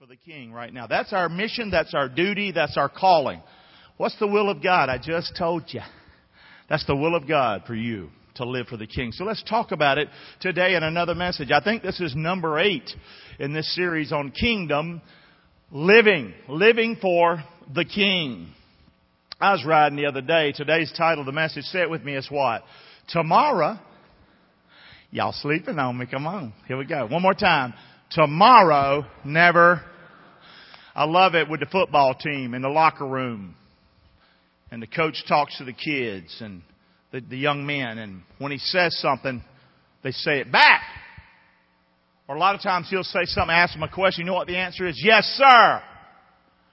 for the King right now. That's our mission, that's our duty, that's our calling. What's the will of God? I just told you. That's the will of God for you to live for the King. So let's talk about it today in another message. I think this is number eight in this series on kingdom living, living for the King. I was riding the other day. Today's title of the message, say it with me, is what? Tomorrow. Y'all sleeping on me. Come on. Here we go. One more time. Tomorrow never. I love it with the football team in the locker room. And the coach talks to the kids and the, the young men. And when he says something, they say it back. Or a lot of times he'll say something, ask them a question. You know what the answer is? Yes, sir.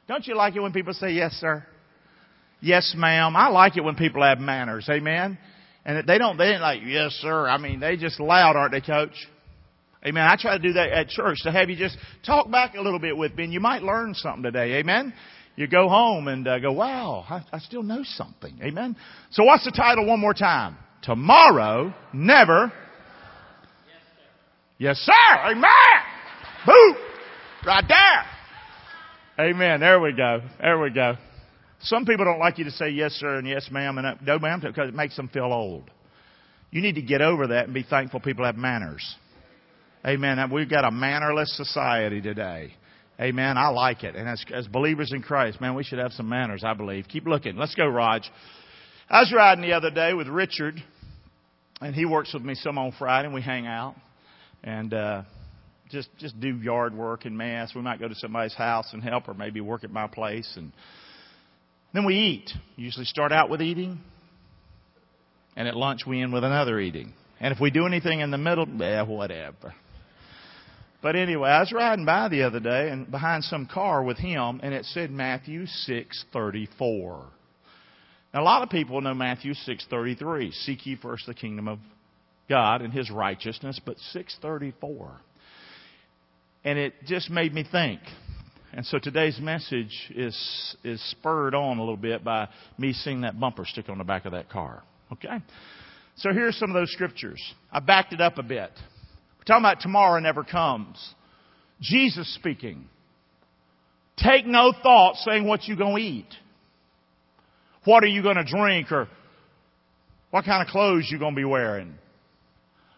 Don't you like it when people say yes, sir? Yes, ma'am. I like it when people have manners. Amen. And they don't, they ain't like, yes, sir. I mean, they just loud, aren't they, coach? Amen. I try to do that at church to have you just talk back a little bit with me and you might learn something today. Amen. You go home and uh, go, wow, I, I still know something. Amen. So what's the title one more time? Tomorrow, never. Yes, sir. Amen. Boom. Right there. Amen. There we go. There we go. Some people don't like you to say yes, sir, and yes, ma'am, and no, ma'am, because it makes them feel old. You need to get over that and be thankful people have manners. Amen. We've got a mannerless society today. Amen. I like it. And as, as believers in Christ, man, we should have some manners, I believe. Keep looking. Let's go, Raj. I was riding the other day with Richard, and he works with me some on Friday, and we hang out and uh, just just do yard work and mass. We might go to somebody's house and help, or maybe work at my place, and then we eat. Usually start out with eating, and at lunch we end with another eating. And if we do anything in the middle, eh, whatever. But anyway, I was riding by the other day and behind some car with him, and it said Matthew 6:34. Now, a lot of people know Matthew 6:33. Seek ye first the kingdom of God and His righteousness, but 6:34, and it just made me think. And so today's message is is spurred on a little bit by me seeing that bumper sticker on the back of that car. Okay, so here's some of those scriptures. I backed it up a bit talking about tomorrow never comes. Jesus speaking. Take no thought saying what you're going to eat. What are you going to drink or what kind of clothes you going to be wearing.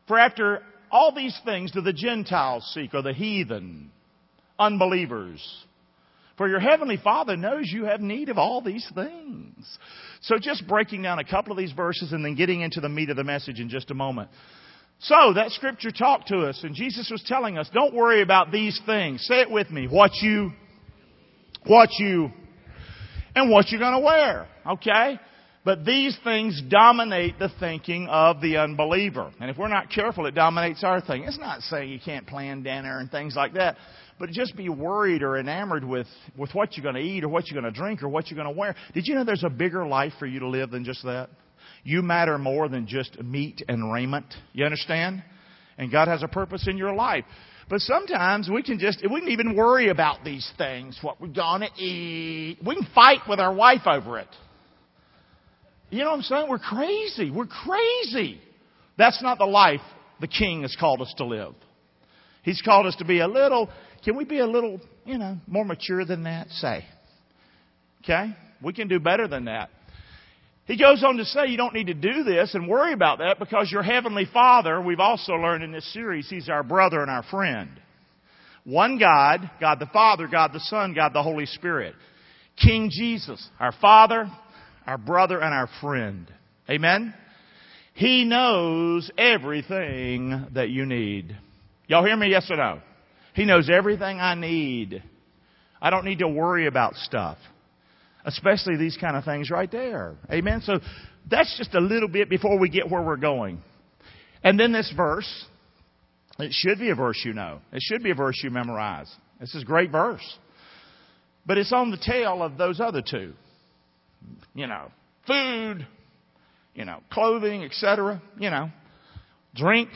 For after all these things do the Gentiles seek or the heathen, unbelievers. For your heavenly Father knows you have need of all these things. So just breaking down a couple of these verses and then getting into the meat of the message in just a moment. So that scripture talked to us and Jesus was telling us, don't worry about these things. Say it with me. What you, what you, and what you're gonna wear. Okay? But these things dominate the thinking of the unbeliever. And if we're not careful, it dominates our thinking. It's not saying you can't plan dinner and things like that, but just be worried or enamored with, with what you're going to eat or what you're going to drink or what you're going to wear. Did you know there's a bigger life for you to live than just that? You matter more than just meat and raiment. You understand? And God has a purpose in your life. But sometimes we can just, we can even worry about these things, what we're gonna eat. We can fight with our wife over it. You know what I'm saying? We're crazy. We're crazy. That's not the life the King has called us to live. He's called us to be a little, can we be a little, you know, more mature than that? Say. Okay? We can do better than that. He goes on to say you don't need to do this and worry about that because your Heavenly Father, we've also learned in this series, He's our brother and our friend. One God, God the Father, God the Son, God the Holy Spirit. King Jesus, our Father, our brother, and our friend. Amen? He knows everything that you need. Y'all hear me? Yes or no? He knows everything I need. I don't need to worry about stuff. Especially these kind of things right there. Amen. So that's just a little bit before we get where we're going. And then this verse, it should be a verse you know. It should be a verse you memorize. This is a great verse. But it's on the tail of those other two. You know, food, you know, clothing, etc. You know, drink.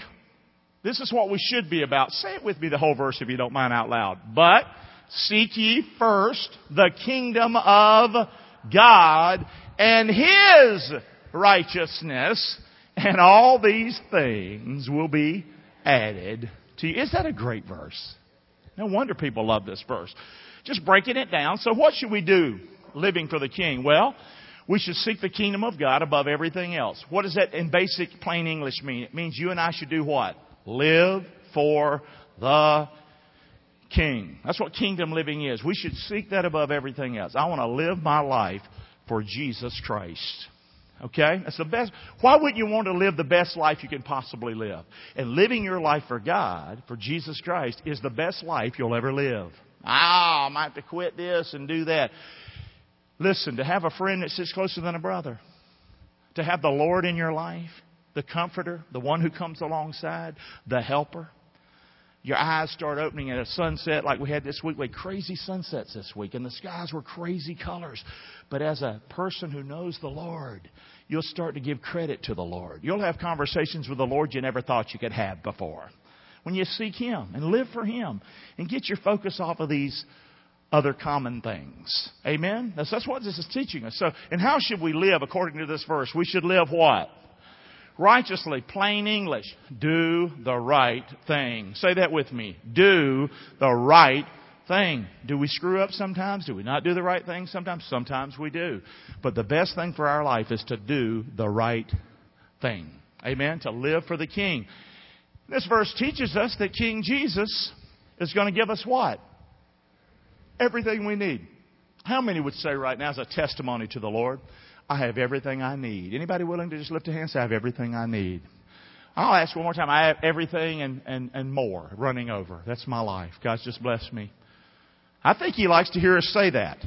This is what we should be about. Say it with me, the whole verse, if you don't mind out loud. But Seek ye first the kingdom of God and His righteousness, and all these things will be added to you. Is that a great verse? No wonder people love this verse. Just breaking it down. So what should we do living for the King? Well, we should seek the kingdom of God above everything else. What does that in basic plain English mean? It means you and I should do what? Live for the King. That's what kingdom living is. We should seek that above everything else. I want to live my life for Jesus Christ. Okay? That's the best. Why wouldn't you want to live the best life you can possibly live? And living your life for God, for Jesus Christ, is the best life you'll ever live. Ah, I might have to quit this and do that. Listen, to have a friend that sits closer than a brother, to have the Lord in your life, the comforter, the one who comes alongside, the helper. Your eyes start opening at a sunset like we had this week. We had crazy sunsets this week, and the skies were crazy colors. But as a person who knows the Lord, you'll start to give credit to the Lord. You'll have conversations with the Lord you never thought you could have before. When you seek Him and live for Him and get your focus off of these other common things. Amen? That's, that's what this is teaching us. So, and how should we live according to this verse? We should live what? Righteously, plain English. Do the right thing. Say that with me. Do the right thing. Do we screw up sometimes? Do we not do the right thing sometimes? Sometimes we do. But the best thing for our life is to do the right thing. Amen? To live for the King. This verse teaches us that King Jesus is going to give us what? Everything we need. How many would say right now as a testimony to the Lord, I have everything I need? Anybody willing to just lift a hand and say, I have everything I need? I'll ask one more time. I have everything and, and, and more running over. That's my life. God's just blessed me. I think He likes to hear us say that.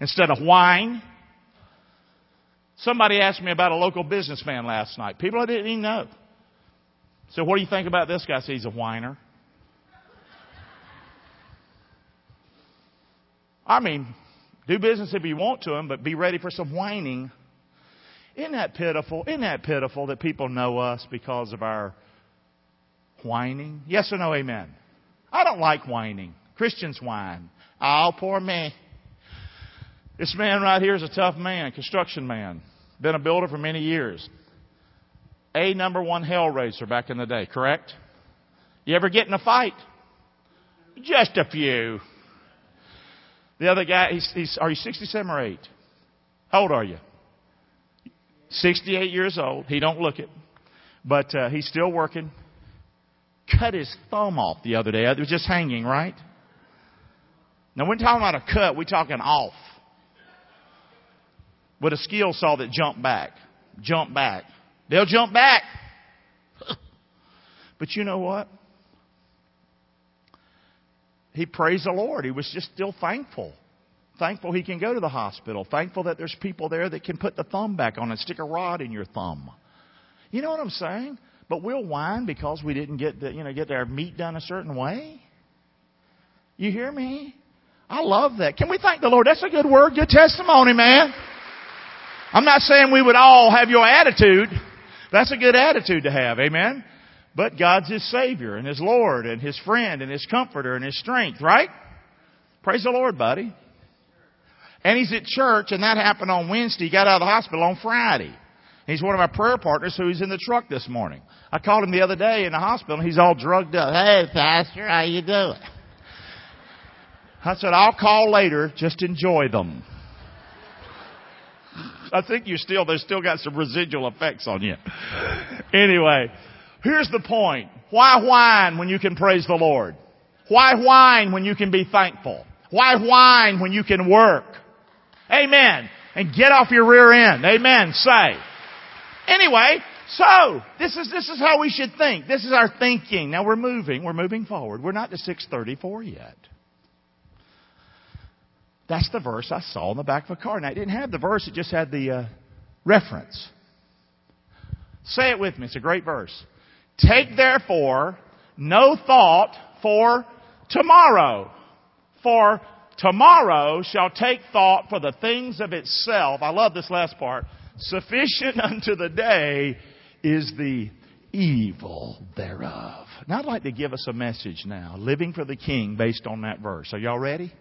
Instead of whine. Somebody asked me about a local businessman last night. People I didn't even know. So what do you think about this guy? So he's a whiner. I mean, do business if you want to him, but be ready for some whining. Isn't that pitiful? Isn't that pitiful that people know us because of our whining? Yes or no, amen? I don't like whining. Christians whine. Oh, poor me. This man right here is a tough man, construction man. Been a builder for many years. A number one hell raiser back in the day, correct? You ever get in a fight? Just a few. The other guy, he's, he's, are you 67 or 8? How old are you? 68 years old. He don't look it. But uh, he's still working. Cut his thumb off the other day. It was just hanging, right? Now, we're talking about a cut. We're talking off. With a skill saw that jumped back. Jump back. They'll jump back. but you know what? He praised the Lord. He was just still thankful. Thankful he can go to the hospital. Thankful that there's people there that can put the thumb back on and stick a rod in your thumb. You know what I'm saying? But we'll whine because we didn't get the, you know get our meat done a certain way. You hear me? I love that. Can we thank the Lord? That's a good word, good testimony, man. I'm not saying we would all have your attitude. That's a good attitude to have. Amen. But God's His Savior and His Lord and His friend and His comforter and His strength, right? Praise the Lord, buddy. And he's at church and that happened on Wednesday. He got out of the hospital on Friday. He's one of my prayer partners who's in the truck this morning. I called him the other day in the hospital and he's all drugged up. Hey, Pastor, how you doing? I said, I'll call later. Just enjoy them. I think you still, they still got some residual effects on you. Anyway, Here's the point. Why whine when you can praise the Lord? Why whine when you can be thankful? Why whine when you can work? Amen. And get off your rear end. Amen. Say. Anyway, so this is this is how we should think. This is our thinking. Now we're moving. We're moving forward. We're not to 634 yet. That's the verse I saw in the back of a car. Now it didn't have the verse. It just had the uh, reference. Say it with me. It's a great verse. Take therefore no thought for tomorrow. For tomorrow shall take thought for the things of itself. I love this last part. Sufficient unto the day is the evil thereof. Now I'd like to give us a message now, living for the king based on that verse. Are y'all ready?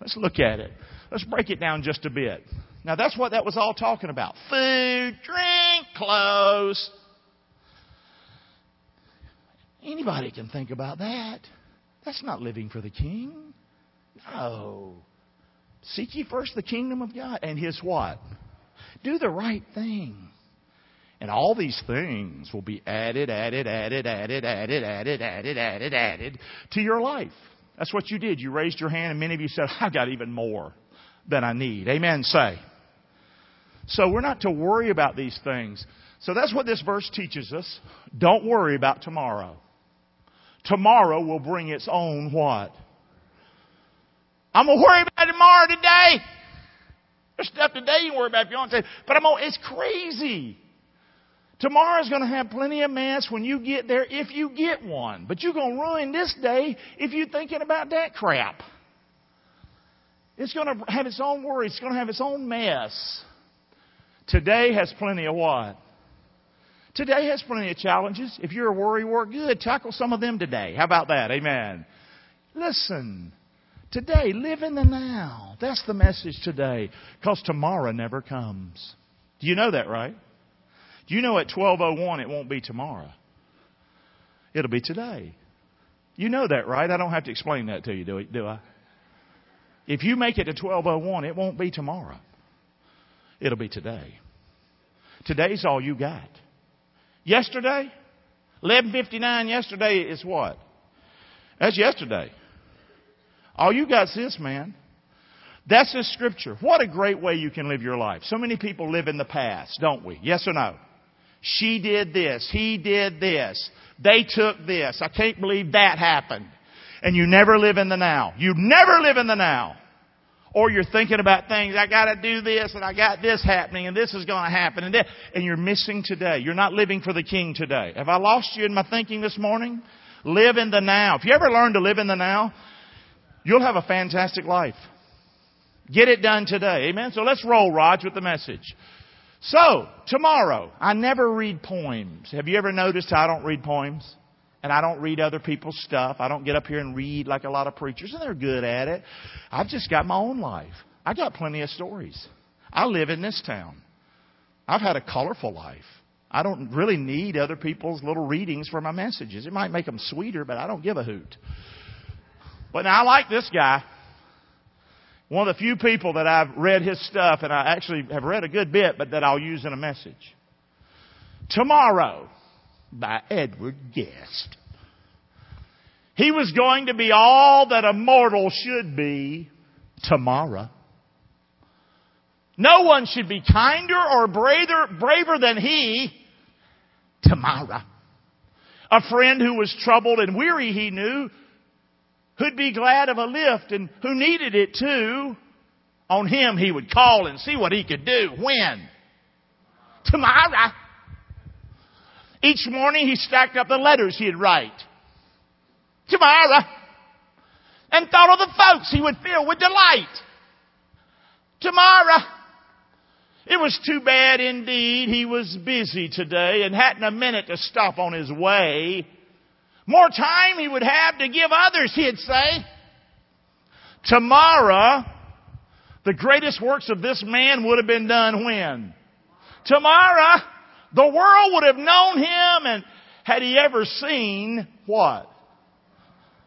Let's look at it. Let's break it down just a bit. Now that's what that was all talking about. Food, drink, clothes. Anybody can think about that. That's not living for the king. No. Seek ye first the kingdom of God and his what? Do the right thing. And all these things will be added, added, added, added, added, added, added, added, added to your life. That's what you did. You raised your hand and many of you said, I've got even more than I need. Amen. Say. So we're not to worry about these things. So that's what this verse teaches us. Don't worry about tomorrow. Tomorrow will bring its own what? I'm gonna worry about tomorrow today. There's stuff today you worry about if you want to. But I'm gonna, it's crazy. Tomorrow's going to have plenty of mess when you get there if you get one. But you're going to ruin this day if you're thinking about that crap. It's going to have its own worries. It's going to have its own mess. Today has plenty of what? Today has plenty of challenges. If you're a worry wart, good. Tackle some of them today. How about that? Amen. Listen. Today, live in the now. That's the message today. Because tomorrow never comes. Do you know that, right? Do you know at 1201 it won't be tomorrow? It'll be today. You know that, right? I don't have to explain that to you, do I? If you make it to 1201, it won't be tomorrow. It'll be today. Today's all you got. Yesterday, 11:59 yesterday is what? That's yesterday. All you got is this, man. That's the scripture. What a great way you can live your life. So many people live in the past, don't we? Yes or no? She did this. He did this. They took this. I can't believe that happened. And you never live in the now. You never live in the now. Or you're thinking about things, I gotta do this and I got this happening and this is gonna happen and and you're missing today. You're not living for the King today. Have I lost you in my thinking this morning? Live in the now. If you ever learn to live in the now, you'll have a fantastic life. Get it done today. Amen. So let's roll, Raj, with the message. So, tomorrow, I never read poems. Have you ever noticed I don't read poems? And I don't read other people's stuff. I don't get up here and read like a lot of preachers, and they're good at it. I've just got my own life. I got plenty of stories. I live in this town. I've had a colorful life. I don't really need other people's little readings for my messages. It might make them sweeter, but I don't give a hoot. But now I like this guy. One of the few people that I've read his stuff, and I actually have read a good bit, but that I'll use in a message. Tomorrow, by Edgar Guest. He was going to be all that a mortal should be tomorrow. No one should be kinder or braver, braver than he tomorrow. A friend who was troubled and weary, he knew, who'd be glad of a lift and who needed it too, on him he would call and see what he could do. When? Tomorrow. Each morning he stacked up the letters he'd write. Tomorrow. And thought of the folks he would fill with delight. Tomorrow. It was too bad indeed he was busy today and hadn't a minute to stop on his way more time he would have to give others, he'd say. Tomorrow, the greatest works of this man would have been done when? Tomorrow, the world would have known him and had he ever seen what?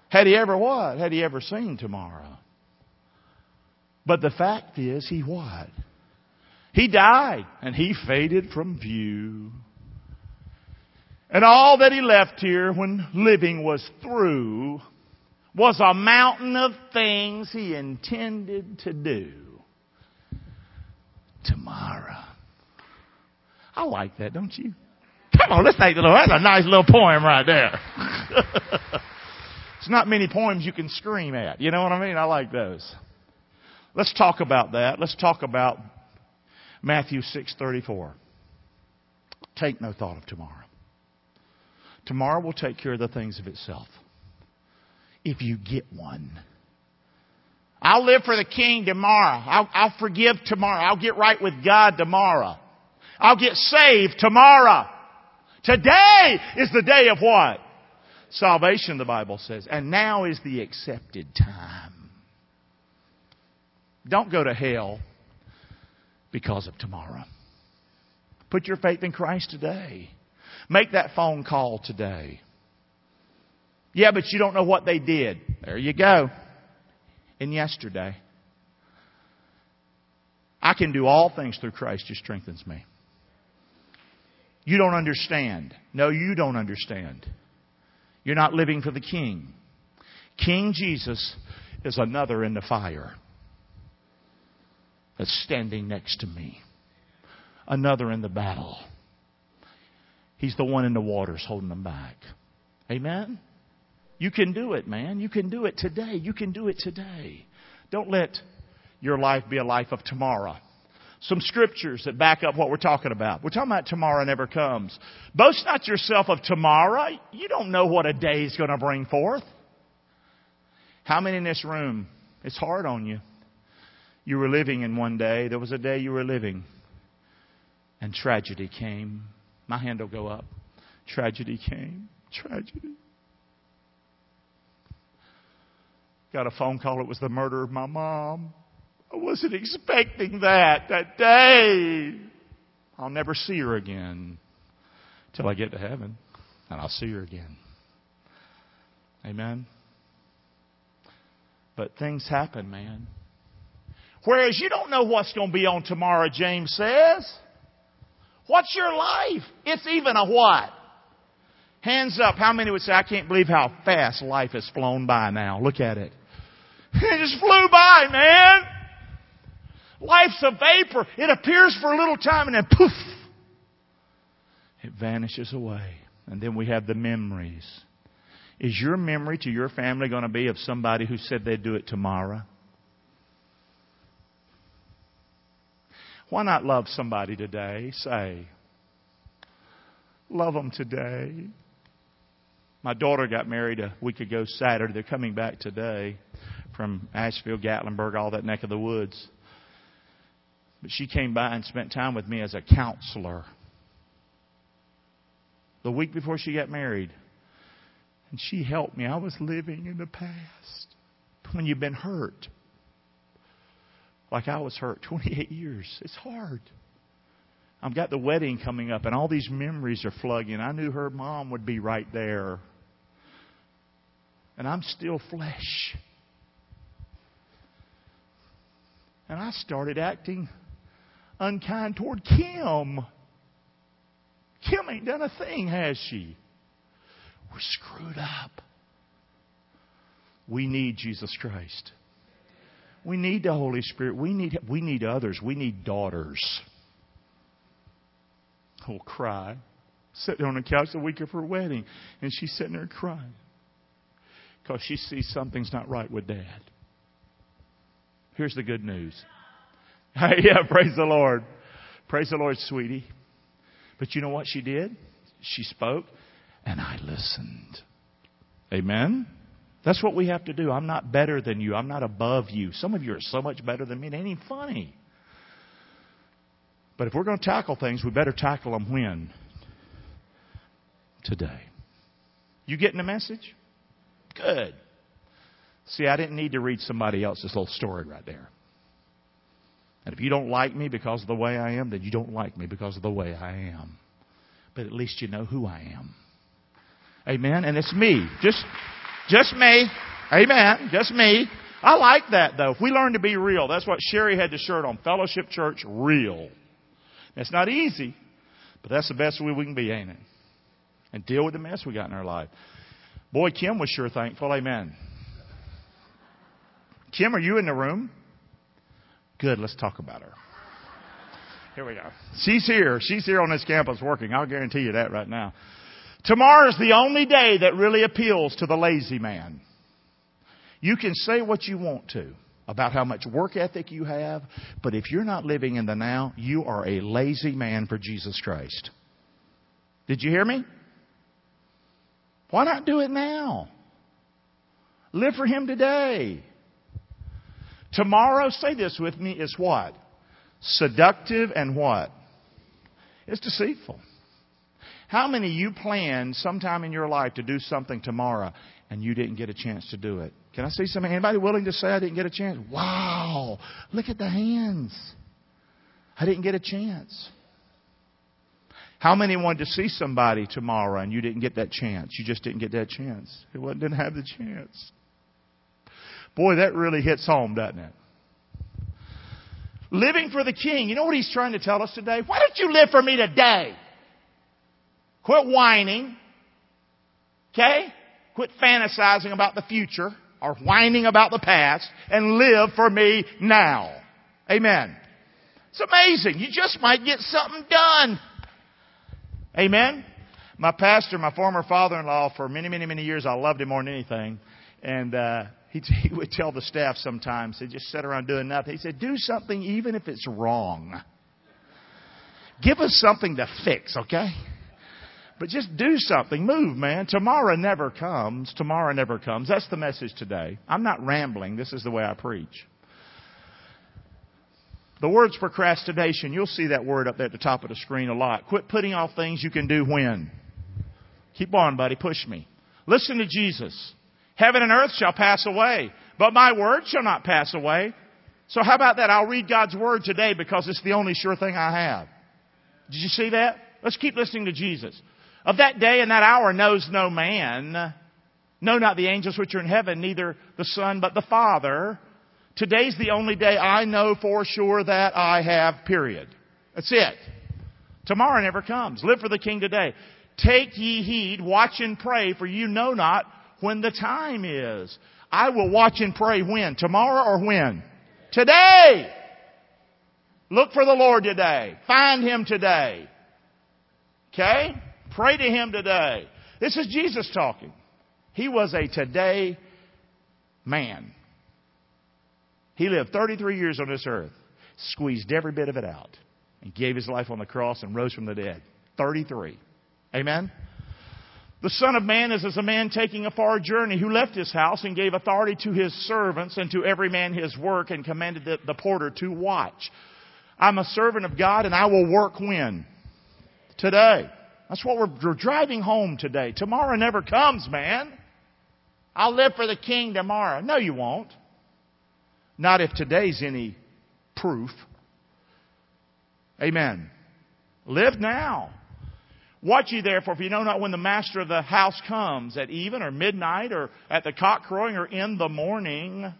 Had he ever what? Had he ever seen tomorrow? But the fact is, he what? He died and he faded from view. And all that he left here when living was through was a mountain of things he intended to do tomorrow. I like that, don't you? Come on, let's take a little, that's a nice little poem right there. it's not many poems you can scream at. You know what I mean? I like those. Let's talk about that. Let's talk about Matthew 6:34. Take no thought of tomorrow. Tomorrow will take care of the things of itself. If you get one. I'll live for the King tomorrow. I'll, I'll forgive tomorrow. I'll get right with God tomorrow. I'll get saved tomorrow. Today is the day of what? Salvation, the Bible says. And now is the accepted time. Don't go to hell because of tomorrow. Put your faith in Christ today. Make that phone call today. Yeah, but you don't know what they did. There you go. In yesterday. I can do all things through Christ who strengthens me. You don't understand. No, you don't understand. You're not living for the King. King Jesus is another in the fire that's standing next to me. Another in the battle. He's the one in the waters holding them back. Amen? You can do it, man. You can do it today. You can do it today. Don't let your life be a life of tomorrow. Some scriptures that back up what we're talking about. We're talking about tomorrow never comes. Boast not yourself of tomorrow. You don't know what a day is going to bring forth. How many in this room, it's hard on you. You were living in one day. There was a day you were living. And tragedy came. My hand will go up. Tragedy came. Tragedy. Got a phone call. It was the murder of my mom. I wasn't expecting that that day. I'll never see her again till I get to heaven, and I'll see her again. Amen. But things happen, man. Whereas you don't know what's going to be on tomorrow, James says. What's your life? It's even a what? Hands up. How many would say, I can't believe how fast life has flown by now? Look at it. It just flew by, man. Life's a vapor. It appears for a little time and then poof, it vanishes away. And then we have the memories. Is your memory to your family going to be of somebody who said they'd do it tomorrow? Why not love somebody today? Say, love them today. My daughter got married a week ago Saturday. They're coming back today from Asheville, Gatlinburg, all that neck of the woods. But she came by and spent time with me as a counselor. The week before she got married. And she helped me. I was living in the past. When you've been hurt. Like I was hurt 28 years. It's hard. I've got the wedding coming up and all these memories are flooding. I knew her mom would be right there. And I'm still flesh. And I started acting unkind toward Kim. Kim ain't done a thing, has she? We're screwed up. We need Jesus Christ. We need the Holy Spirit. We need, we need others. We need daughters who'll cry. Sitting on the couch the week of her wedding, and she's sitting there crying because she sees something's not right with dad. Here's the good news. yeah, praise the Lord. Praise the Lord, sweetie. But you know what she did? She spoke, and I listened. Amen? That's what we have to do. I'm not better than you. I'm not above you. Some of you are so much better than me. It ain't even funny. But if we're going to tackle things, we better tackle them when? Today. You getting the message? Good. See, I didn't need to read somebody else's little story right there. And if you don't like me because of the way I am, then you don't like me because of the way I am. But at least you know who I am. Amen. And it's me. Just, just me. Amen. Just me. I like that though. If we learn to be real, that's what Sherry had the shirt on. Fellowship Church Real. It's not easy, but that's the best way we can be, ain't it? And deal with the mess we got in our life. Boy, Kim was sure thankful. Amen. Kim, are you in the room? Good, let's talk about her. Here we go. She's here. She's here on this campus working. I'll guarantee you that right now. Tomorrow is the only day that really appeals to the lazy man. You can say what you want to about how much work ethic you have, but if you're not living in the now, you are a lazy man for Jesus Christ. Did you hear me? Why not do it now? Live for Him today. Tomorrow, say this with me, is what? Seductive and what? It's deceitful. How many you planned sometime in your life to do something tomorrow and you didn't get a chance to do it? Can I see something? Anybody willing to say I didn't get a chance? Wow. Look at the hands. I didn't get a chance. How many wanted to see somebody tomorrow and you didn't get that chance? You just didn't get that chance. It didn't have the chance. Boy, that really hits home, doesn't it? Living for the King. You know what he's trying to tell us today? Why don't you live for me today? Quit whining. Okay? Quit fantasizing about the future or whining about the past and live for me now. Amen. It's amazing. You just might get something done. Amen? My pastor, my former father-in-law, for many, many, many years, I loved him more than anything. And, uh, he, he would tell the staff sometimes, they just sit around doing nothing. He said, do something even if it's wrong. Give us something to fix, okay? But just do something. Move, man. Tomorrow never comes. Tomorrow never comes. That's the message today. I'm not rambling. This is the way I preach. The word's procrastination. You'll see that word up there at the top of the screen a lot. Quit putting off things you can do when. Keep on, buddy. Push me. Listen to Jesus. Heaven and earth shall pass away, but my word shall not pass away. So how about that? I'll read God's word today because it's the only sure thing I have. Did you see that? Let's keep listening to Jesus. Of that day and that hour knows no man, no not the angels which are in heaven, neither the Son, but the Father, Today's the only day I know for sure that I have, period. That's it. Tomorrow never comes. Live for the King today. Take ye heed, watch and pray, for you know not when the time is. I will watch and pray when? Tomorrow or when? Today! Look for the Lord today. Find Him today. Okay? Pray to Him today. This is Jesus talking. He was a today man. He lived 33 years on this earth, squeezed every bit of it out, and gave his life on the cross and rose from the dead. 33. Amen? The Son of Man is as a man taking a far journey who left his house and gave authority to his servants and to every man his work and commanded the, the porter to watch. I'm a servant of God and I will work when? Today. That's what we're, we're driving home today. Tomorrow never comes, man. I'll live for the king tomorrow. No, you won't. Not if today's any proof. Amen. Live now. Watch ye therefore, for you know not when the master of the house comes, at even or midnight or at the cock crowing or in the morning,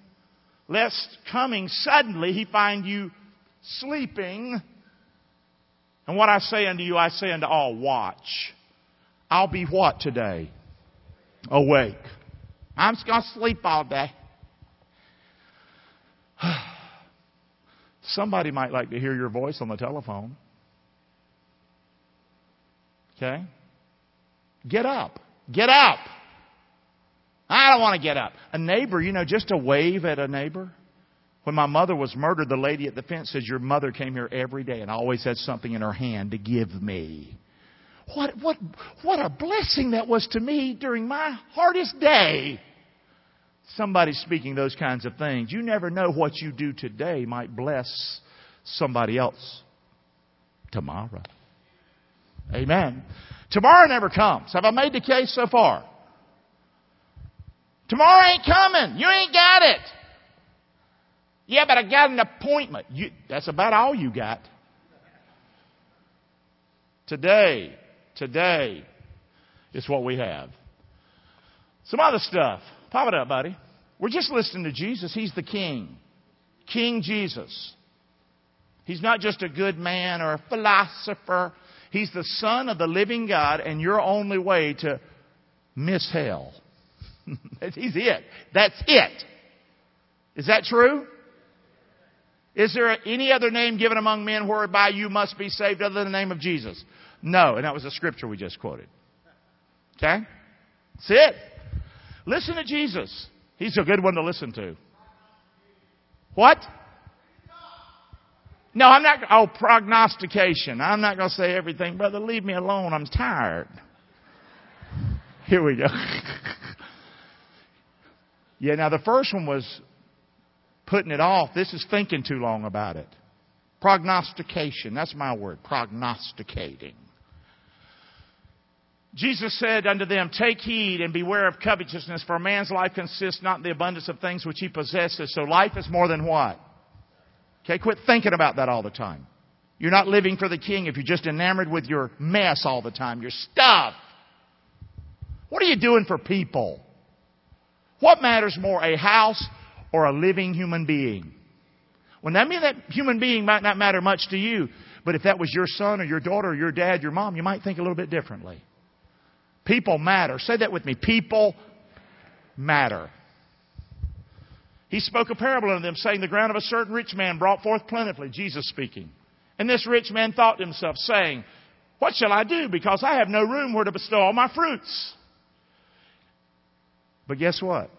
lest coming suddenly he find you sleeping. And what I say unto you, I say unto all, watch. I'll be what today? Awake. I'm just going to sleep all day. Somebody might like to hear your voice on the telephone. Okay? Get up. Get up. I don't want to get up. A neighbor, you know, just to wave at a neighbor. When my mother was murdered, the lady at the fence says, Your mother came here every day and always had something in her hand to give me. What, what, what a blessing that was to me during my hardest day somebody speaking those kinds of things. You never know what you do today might bless somebody else tomorrow. Amen. Tomorrow never comes. Have I made the case so far? Tomorrow ain't coming. You ain't got it. Yeah, but I got an appointment. You, that's about all you got. Today, today is what we have. Some other stuff. Pop it up, buddy. We're just listening to Jesus. He's the King. King Jesus. He's not just a good man or a philosopher. He's the Son of the living God and your only way to miss hell. He's it. That's it. Is that true? Is there any other name given among men whereby you must be saved other than the name of Jesus? No, and that was a scripture we just quoted. Okay? That's it. Listen to Jesus. He's a good one to listen to. What? No, I'm not. Oh, prognostication. I'm not going to say everything. Brother, leave me alone. I'm tired. Here we go. yeah, now the first one was putting it off. This is thinking too long about it. Prognostication. That's my word. Prognosticating. Jesus said unto them, Take heed and beware of covetousness, for a man's life consists not in the abundance of things which he possesses. So life is more than what? Okay, quit thinking about that all the time. You're not living for the king if you're just enamored with your mess all the time, your stuff. What are you doing for people? What matters more, a house or a living human being? When that means that human being might not matter much to you, but if that was your son or your daughter or your dad, your mom, you might think a little bit differently. People matter. Say that with me. People matter. He spoke a parable unto them, saying, The ground of a certain rich man brought forth plentifully, Jesus speaking. And this rich man thought to himself, saying, What shall I do? Because I have no room where to bestow all my fruits. But guess what?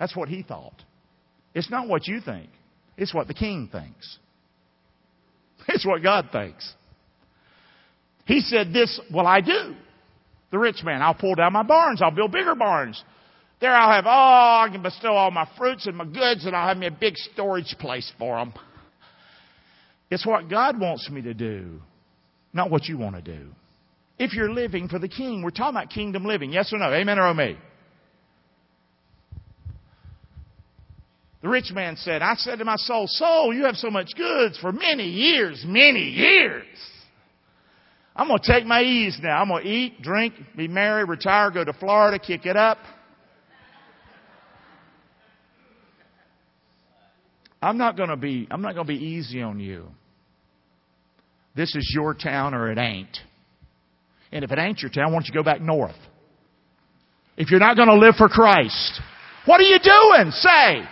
That's what he thought. It's not what you think. It's what the king thinks. It's what God thinks. He said, This will I do. The rich man, I'll pull down my barns. I'll build bigger barns. There I'll have, oh, I can bestow all my fruits and my goods and I'll have me a big storage place for them. It's what God wants me to do, not what you want to do. If you're living for the king, we're talking about kingdom living. Yes or no? Amen or oh me? The rich man said, I said to my soul, soul, you have so much goods for many years, many years. I'm going to take my ease now. I'm going to eat, drink, be merry, retire, go to Florida, kick it up. I'm not going to be, I'm not going to be easy on you. This is your town or it ain't. And if it ain't your town, why don't you go back north? If you're not going to live for Christ, what are you doing? Say.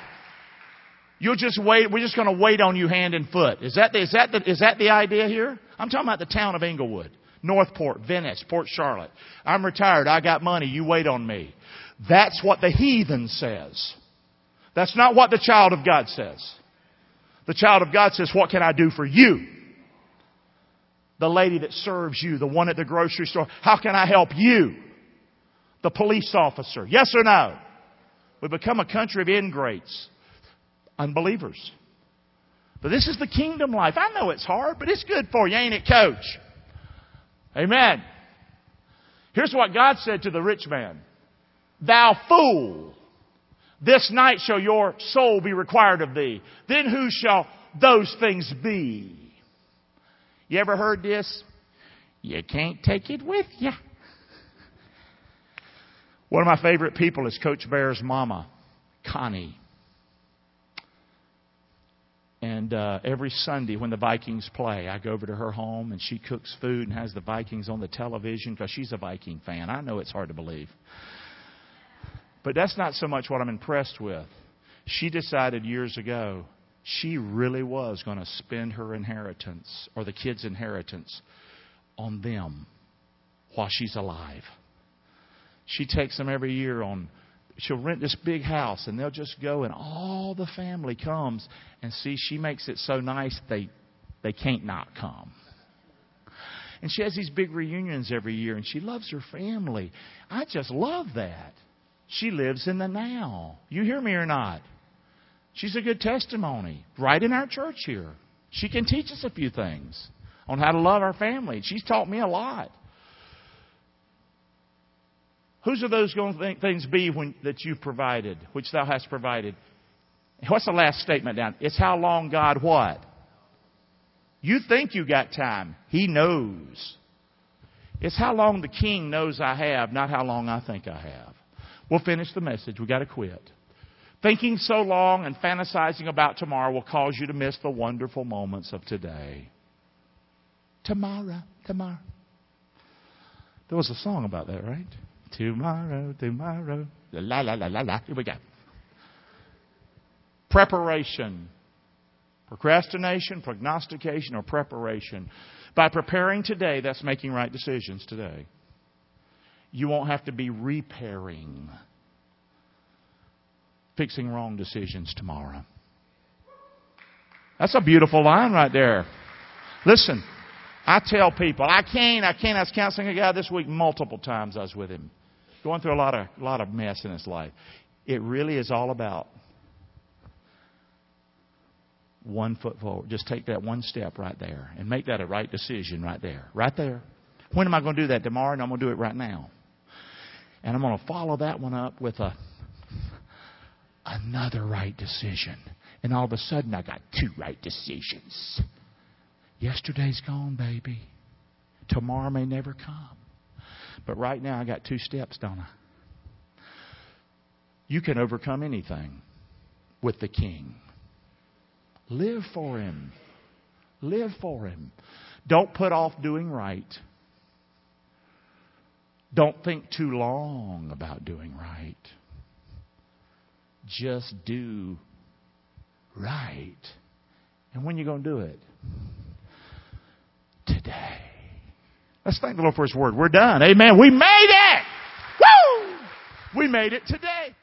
You'll just wait. We're just going to wait on you hand and foot. Is that the, is that the, is that the idea here? I'm talking about the town of Englewood, Northport, Venice, Port Charlotte. I'm retired. I got money. You wait on me. That's what the heathen says. That's not what the child of God says. The child of God says, what can I do for you? The lady that serves you, the one at the grocery store, how can I help you? The police officer, yes or no? We become a country of ingrates unbelievers. But this is the kingdom life. I know it's hard, but it's good for you, ain't it, coach? Amen. Here's what God said to the rich man. Thou fool, this night shall your soul be required of thee. Then who shall those things be? You ever heard this? You can't take it with you. One of my favorite people is Coach Bear's mama, Connie. And uh, every Sunday when the Vikings play, I go over to her home and she cooks food and has the Vikings on the television because she's a Viking fan. I know it's hard to believe. But that's not so much what I'm impressed with. She decided years ago she really was going to spend her inheritance or the kids' inheritance on them while she's alive. She takes them every year on she'll rent this big house and they'll just go and all the family comes and see she makes it so nice they they can't not come. And she has these big reunions every year and she loves her family. I just love that. She lives in the now. You hear me or not? She's a good testimony right in our church here. She can teach us a few things on how to love our family. She's taught me a lot. Whose are those going to things be when, that you've provided, which thou hast provided? What's the last statement down? It's how long God what? You think you got time. He knows. It's how long the king knows I have, not how long I think I have. We'll finish the message. We've got to quit. Thinking so long and fantasizing about tomorrow will cause you to miss the wonderful moments of today. Tomorrow, tomorrow. There was a song about that, right? Tomorrow, tomorrow. La la la la la. Here we go. Preparation. Procrastination, prognostication, or preparation. By preparing today, that's making right decisions today. You won't have to be repairing, fixing wrong decisions tomorrow. That's a beautiful line right there. Listen, I tell people, I can't, I can't. I was counseling a guy this week multiple times. I was with him, going through a lot of, lot of mess in his life. It really is all about one foot forward. Just take that one step right there and make that a right decision right there. Right there. When am I going to do that? Tomorrow? And I'm going to do it right now. And I'm going to follow that one up with a another right decision. And all of a sudden I got two right decisions. Yesterday's gone, baby. Tomorrow may never come. But right now, I got two steps, don't I? You can overcome anything with the King. Live for Him. Live for Him. Don't put off doing right. Don't think too long about doing right. Just do right. And when you going to do it? Today. Let's thank the Lord for His word. We're done. Amen. We made it! Woo! We made it today.